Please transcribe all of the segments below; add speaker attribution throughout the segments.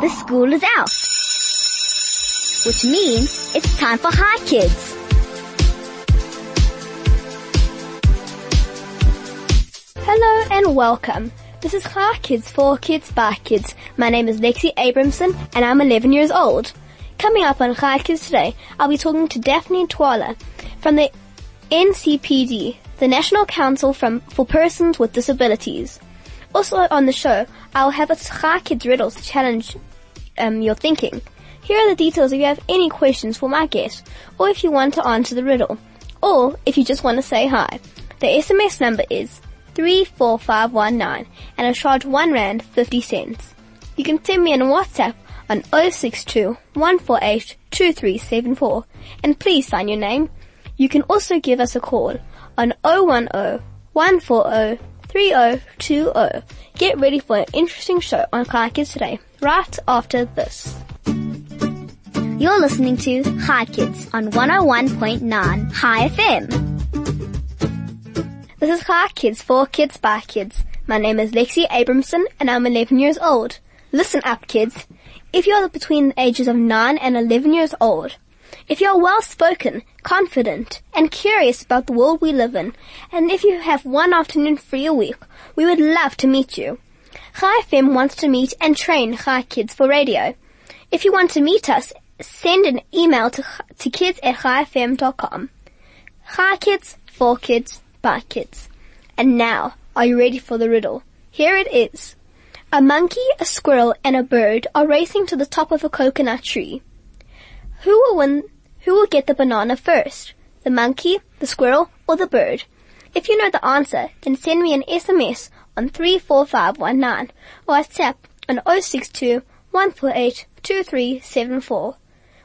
Speaker 1: The school is out. Which means it's time for Hi Kids.
Speaker 2: Hello and welcome. This is Hi Kids for Kids by Kids. My name is Lexi Abramson and I'm 11 years old. Coming up on Hi Kids today, I'll be talking to Daphyne Twala from the NCPD, the National Council from, for Persons with Disabilities. Also on the show, I'll have a Hi Kids riddles to challenge um, your thinking. Here are the details if you have any questions for my guest, or if you want to answer the riddle, or if you just want to say hi. The SMS number is 34519 and I'll charge 1 Rand 50 cents. You can send me a WhatsApp on 062 148 2374 and please sign your name. You can also give us a call on 010 140 3020. Get ready for an interesting show on Hi Kids today, right after this.
Speaker 1: You're listening to Hi Kids on 101.9 Hi FM.
Speaker 2: This is Hi Kids for Kids by Kids. My name is Lexi Abramson and I'm 11 years old. Listen up kids. If you are between the ages of 9 and 11 years old, if you are well spoken, confident, and curious about the world we live in, and if you have one afternoon free a week, we would love to meet you. Hi FM wants to meet and train Hi Kids for radio. If you want to meet us, send an email to, to kids at highfm.com. Hi Kids, for kids, by kids. And now, are you ready for the riddle? Here it is. A monkey, a squirrel, and a bird are racing to the top of a coconut tree. Who will win, who will get the banana first? The monkey, the squirrel, or the bird? If you know the answer, then send me an SMS on 34519 or a WhatsApp on 062 148 2374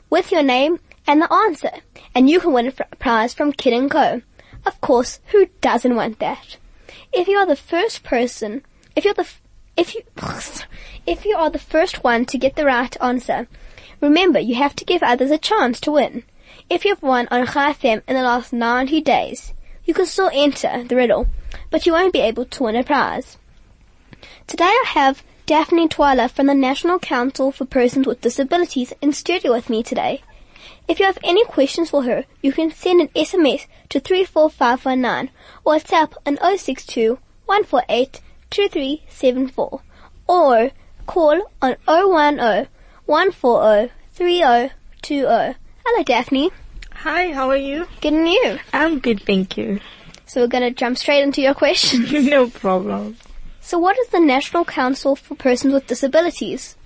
Speaker 2: with your name and the answer, and you can win a prize from Kid & Co. Of course, who doesn't want that? If you are the first person, if you're the, if you, if you are the first one to get the right answer, remember you have to give others a chance to win. If you've won on Hi FM in the last 90 days, you can still enter the riddle, but you won't be able to win a prize. Today I have Daphyne Twala from the National Council for Persons with Disabilities in studio with me today. If you have any questions for her, you can send an SMS to 34519 or WhatsApp on 062 148 2374 or call on 010 140 3020. Hello Daphyne.
Speaker 3: Hi, how are you?
Speaker 2: Good and you?
Speaker 3: I'm good, thank you.
Speaker 2: So we're going to jump straight into your questions.
Speaker 3: no problem.
Speaker 2: So what is the National Council for Persons with Disabilities?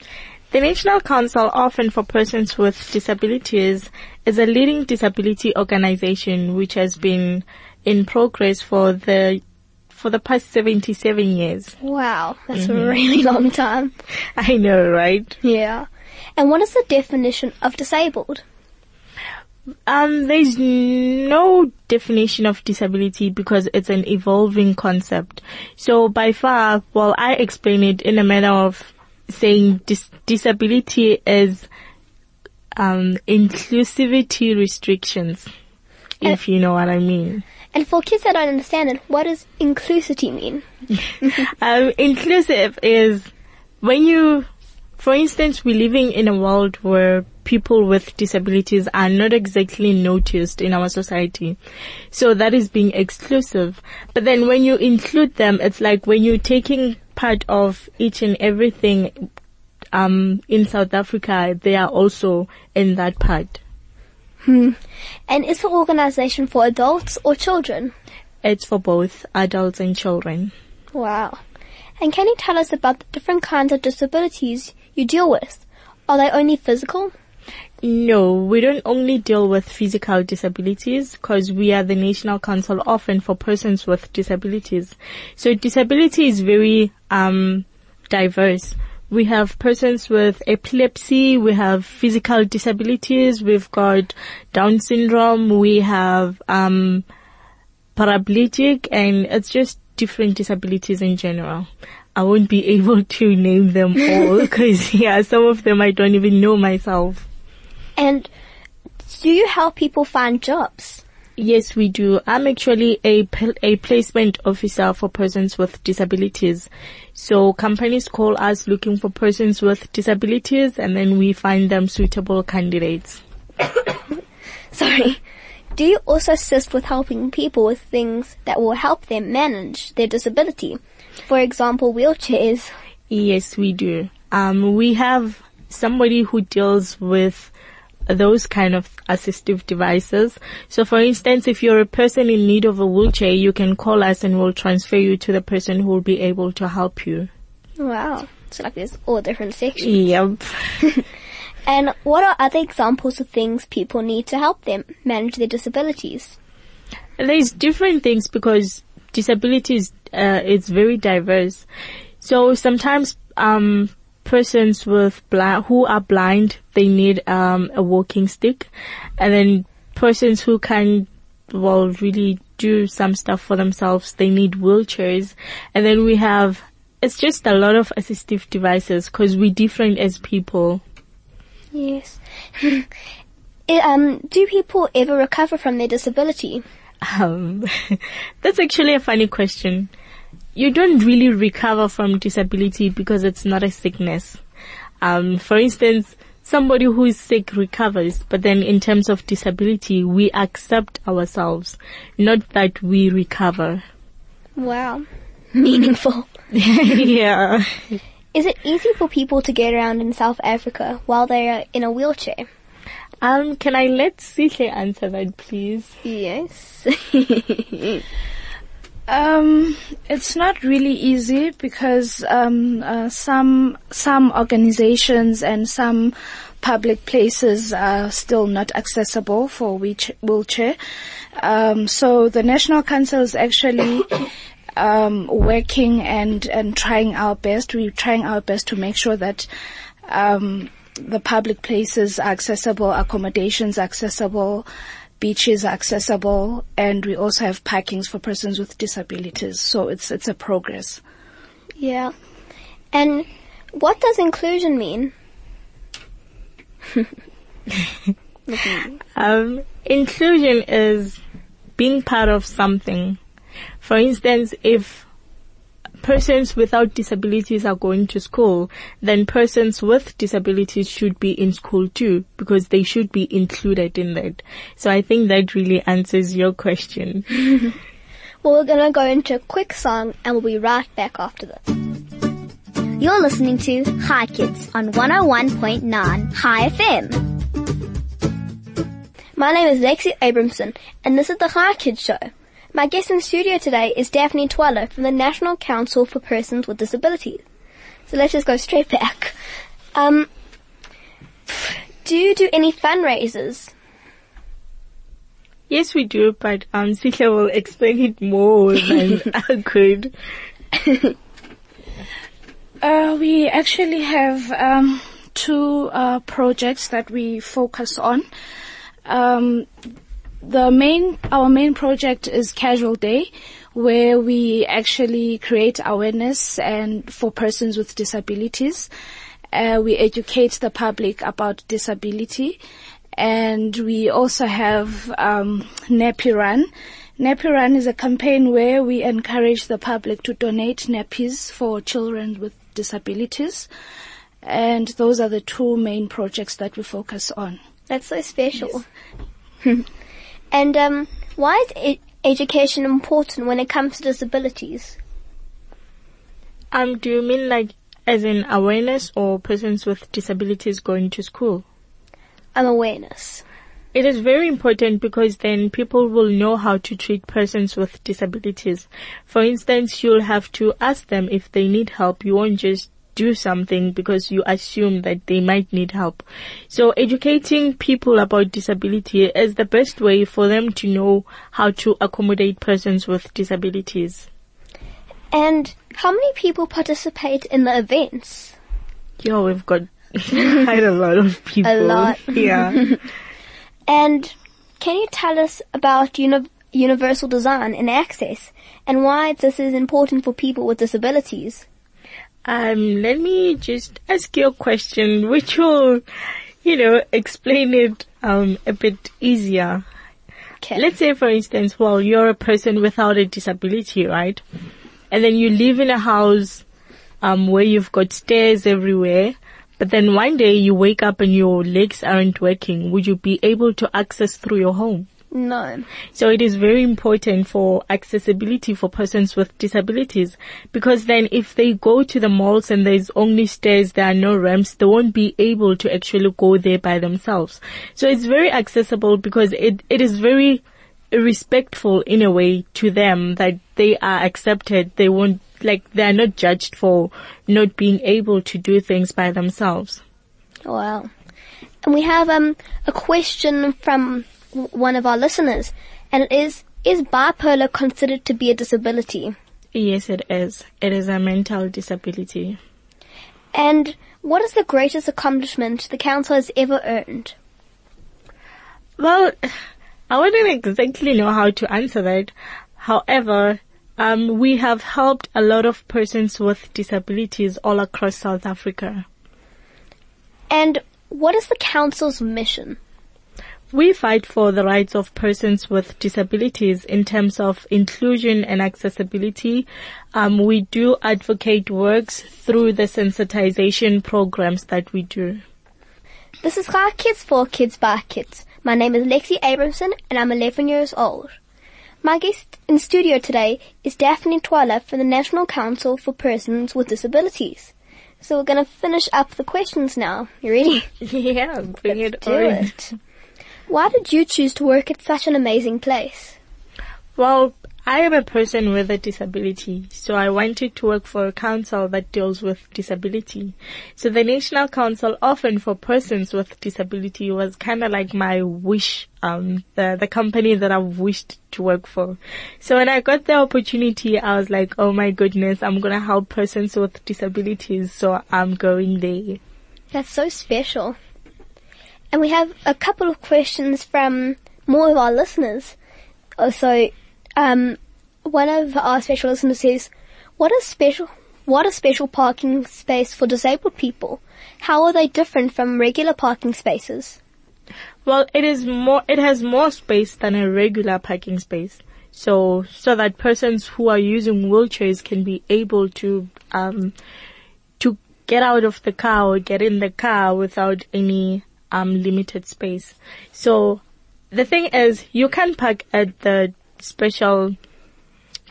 Speaker 3: The National Council Often for Persons with Disabilities is a leading disability organization which has been in progress for the for the past 77 years.
Speaker 2: Wow, that's mm-hmm. a really long time.
Speaker 3: I know, right?
Speaker 2: Yeah. And what is the definition of disabled?
Speaker 3: Um, there's no definition of disability because it's an evolving concept. So by far, well, I explain it in a manner of saying dis- disability is um, inclusivity restrictions, and if you know what I mean.
Speaker 2: And for kids that don't understand it, what does inclusivity mean?
Speaker 3: um, inclusive is when you, for instance, we're living in a world where people with disabilities are not exactly noticed in our society. So that is being exclusive. But then when you include them, it's like when you're taking part of each and everything um, in South Africa, they are also in that part.
Speaker 2: Hmm. And is the organization for adults or children?
Speaker 3: It's for both adults and children.
Speaker 2: Wow. And can you tell us about the different kinds of disabilities you deal with? Are they only physical?
Speaker 3: No, we don't only deal with physical disabilities because we are the National Council often for persons with disabilities. So disability is very um, diverse. We have persons with epilepsy, we have physical disabilities, we've got Down syndrome, we have um, paraplegic, and it's just different disabilities in general. I won't be able to name them all because yeah, some of them I don't even know myself.
Speaker 2: And do you help people find jobs?
Speaker 3: Yes, we do. I'm actually a, a placement officer for persons with disabilities. So companies call us looking for persons with disabilities and then we find them suitable candidates.
Speaker 2: Sorry. Do you also assist with helping people with things that will help them manage their disability? For example, wheelchairs.
Speaker 3: Yes, we do. Um, we have somebody who deals with those kind of assistive devices. So for instance, if you're a person in need of a wheelchair, you can call us and we'll transfer you to the person who will be able to help you.
Speaker 2: Wow. So like there's all different sections.
Speaker 3: Yep.
Speaker 2: And what are other examples of things people need to help them manage their disabilities?
Speaker 3: There's different things because disabilities, uh, it's very diverse. So sometimes, um, persons with blind, who are blind, they need, um, a walking stick. And then persons who can, well, really do some stuff for themselves, they need wheelchairs. And then we have, it's just a lot of assistive devices because we're different as people.
Speaker 2: Yes. Um, do people ever recover from their disability?
Speaker 3: Um, that's actually a funny question. You don't really recover from disability because it's not a sickness. Um, for instance, somebody who is sick recovers, but then in terms of disability, we accept ourselves, not that we recover.
Speaker 2: Wow. Meaningful.
Speaker 3: yeah.
Speaker 2: Is it easy for people to get around in South Africa while they are in a wheelchair?
Speaker 3: Um, can I let Sihle answer that, please?
Speaker 2: Yes.
Speaker 4: Um, it's not really easy because um, uh, some some organizations and some public places are still not accessible for wheelch- wheelchair. Um, so the National Council is actually um, working and and trying our best. We're trying our best to make sure that um, the public places are accessible, accommodations accessible, beaches are accessible, and we also have parkings for persons with disabilities. So it's it's a progress.
Speaker 2: yeah. And what does inclusion mean?
Speaker 3: Um, inclusion is being part of something. For instance, if persons without disabilities are going to school, then persons with disabilities should be in school too, because they should be included in that. So I think that really answers your question.
Speaker 2: Well, we're gonna go into a quick song and we'll be right back after this.
Speaker 1: You're listening to Hi Kids on 101.9 Hi FM.
Speaker 2: My name is Lexi Abramson and this is the Hi Kids Show. My guest in the studio today is Daphyne Twala from the National Council for Persons with Disabilities. So let's just go straight back. Um, do you do any fundraisers?
Speaker 3: Yes, we do, but um, Sihle will explain it more than I could.
Speaker 4: Uh, we actually have um, two uh, projects that we focus on. Um, the main, our main project is Casual Day, where we actually create awareness and for persons with disabilities. Uh, we educate the public about disability, and we also have um, Nappy Run. Nappy Run is a campaign where we encourage the public to donate nappies for children with disabilities. And those are the two main projects that we focus on.
Speaker 2: That's so special. and um, why is e- education important when it comes to disabilities?
Speaker 3: Um, do you mean like as in awareness or persons with disabilities going to school?
Speaker 2: Um, awareness.
Speaker 3: It is very important because then people will know how to treat persons with disabilities. For instance, you'll have to ask them if they need help. You won't just do something because you assume that they might need help. So educating people about disability is the best way for them to know how to accommodate persons with disabilities.
Speaker 2: And how many people participate in the events?
Speaker 3: Yeah, we've got quite a lot of people.
Speaker 2: A lot.
Speaker 3: Yeah.
Speaker 2: And can you tell us about uni- universal design and access and why this is important for people with disabilities?
Speaker 3: Um, let me just ask you a question which will, you know, explain it um, a bit easier.
Speaker 2: Okay.
Speaker 3: Let's say, for instance, well, you're a person without a disability, right? And then you live in a house um, where you've got stairs everywhere. But then one day you wake up and your legs aren't working. Would you be able to access through your home?
Speaker 2: No.
Speaker 3: So it is very important for accessibility for persons with disabilities because then if they go to the malls and there's only stairs, there are no ramps, they won't be able to actually go there by themselves. So it's very accessible because it, it is very respectful in a way to them that they are accepted. They won't, like, they are not judged for not being able to do things by themselves.
Speaker 2: Wow. And we have um, a question from one of our listeners, and it is, is bipolar considered to be a disability?
Speaker 3: Yes, it is. It is a mental disability.
Speaker 2: And what is the greatest accomplishment the council has ever earned?
Speaker 3: Well, I wouldn't exactly know how to answer that. However, um, we have helped a lot of persons with disabilities all across South Africa.
Speaker 2: And what is the council's mission?
Speaker 3: We fight for the rights of persons with disabilities in terms of inclusion and accessibility. Um, we do advocate works through the sensitization programs that we do.
Speaker 2: This is Hi Kids for Kids by Kids. My name is Lexi Abramson and I'm 11 years old. My guest in studio today is Daphyne Twala from the National Council for Persons with Disabilities. So we're gonna finish up the questions now. You ready?
Speaker 3: Yeah, bring it
Speaker 2: Do
Speaker 3: on.
Speaker 2: it. Why did you choose to work at such an amazing place?
Speaker 3: Well, I am a person with a disability, so I wanted to work for a council that deals with disability. So the National Council often for persons with disability was kind of like my wish, um, the, the company that I've wished to work for. So when I got the opportunity, I was like, oh my goodness, I'm gonna help persons with disabilities, so I'm going there.
Speaker 2: That's so special. And we have a couple of questions from more of our listeners. Uh, So, um, one of our special listeners says, what is special, what is special parking space for disabled people? How are they different from regular parking spaces?
Speaker 3: Well, it is more, it has more space than a regular parking space. So, so that persons who are using wheelchairs can be able to, um, to get out of the car or get in the car without any, um, limited space. So, the thing is, you can park at the special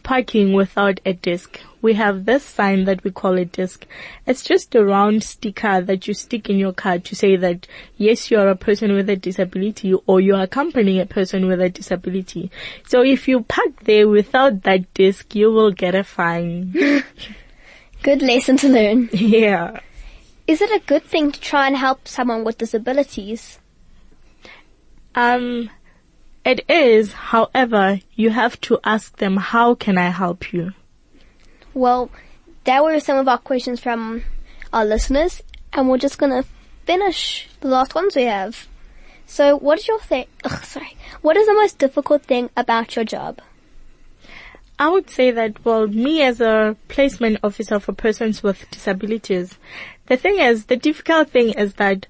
Speaker 3: parking without a disc. We have this sign that we call a disc. It's just a round sticker that you stick in your car to say that yes, you are a person with a disability or you are accompanying a person with a disability. So if you park there without that disc, you will get a fine.
Speaker 2: Good lesson to learn.
Speaker 3: yeah.
Speaker 2: Is it a good thing to try and help someone with disabilities?
Speaker 3: Um, it is, however, you have to ask them, how can I help you?
Speaker 2: Well, that were some of our questions from our listeners, and we're just gonna finish the last ones we have. So, what is your thing? Ugh, sorry. What is the most difficult thing about your job?
Speaker 3: I would say that, well, me as a placement officer for persons with disabilities, the thing is, the difficult thing is that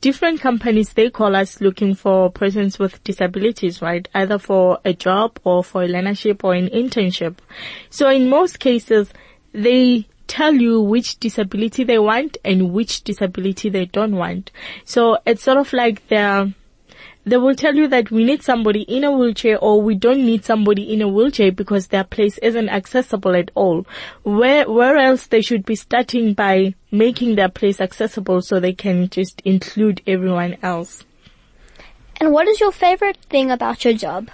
Speaker 3: different companies, they call us looking for persons with disabilities, right? Either for a job or for a learnership or an internship. So in most cases, they tell you which disability they want and which disability they don't want. So it's sort of like they're they will tell you that we need somebody in a wheelchair or we don't need somebody in a wheelchair because their place isn't accessible at all. Where, where else they should be starting by making their place accessible so they can just include everyone else.
Speaker 2: And what is your favorite thing about your job?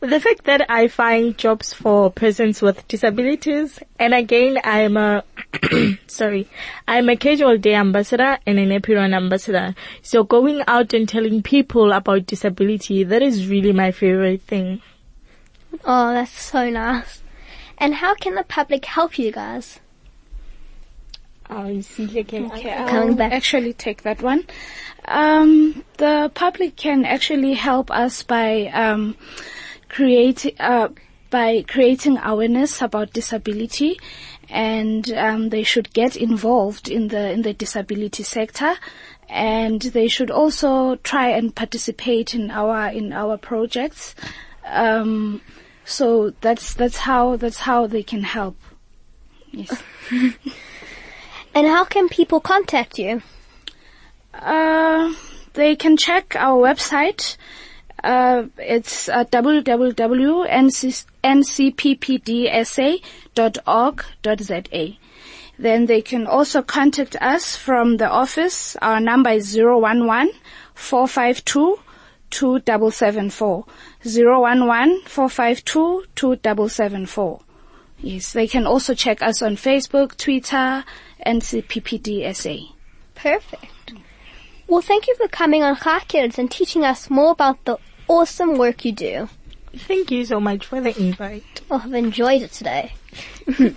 Speaker 3: The fact that I find jobs for persons with disabilities, and again, I'm a, sorry, I'm a casual day ambassador and a Nappy Run ambassador. So going out and telling people about disability, that is really my favorite thing.
Speaker 2: Oh, that's so nice. And how can the public help you guys?
Speaker 3: Oh, you see, okay.
Speaker 4: Okay,
Speaker 2: Coming
Speaker 4: I'll
Speaker 2: back.
Speaker 4: actually take that one. Um, the public can actually help us by um, creating uh, by creating awareness about disability and um, they should get involved in the in the disability sector, and they should also try and participate in our in our projects. Um, so that's that's how that's how they can help. Yes.
Speaker 2: And how can people contact you?
Speaker 4: Uh, they can check our website. Uh, it's uh, www.ncppdsa.org.za. Then they can also contact us from the office. Our number is 011 452 2774. 011 452 2774. Yes, they can also check us on Facebook, Twitter, NCPPDSA.
Speaker 2: Perfect. Well, thank you for coming on Hi Kids and teaching us more about the awesome work you do.
Speaker 3: Thank you so much for the invite.
Speaker 2: Oh, I've enjoyed it today.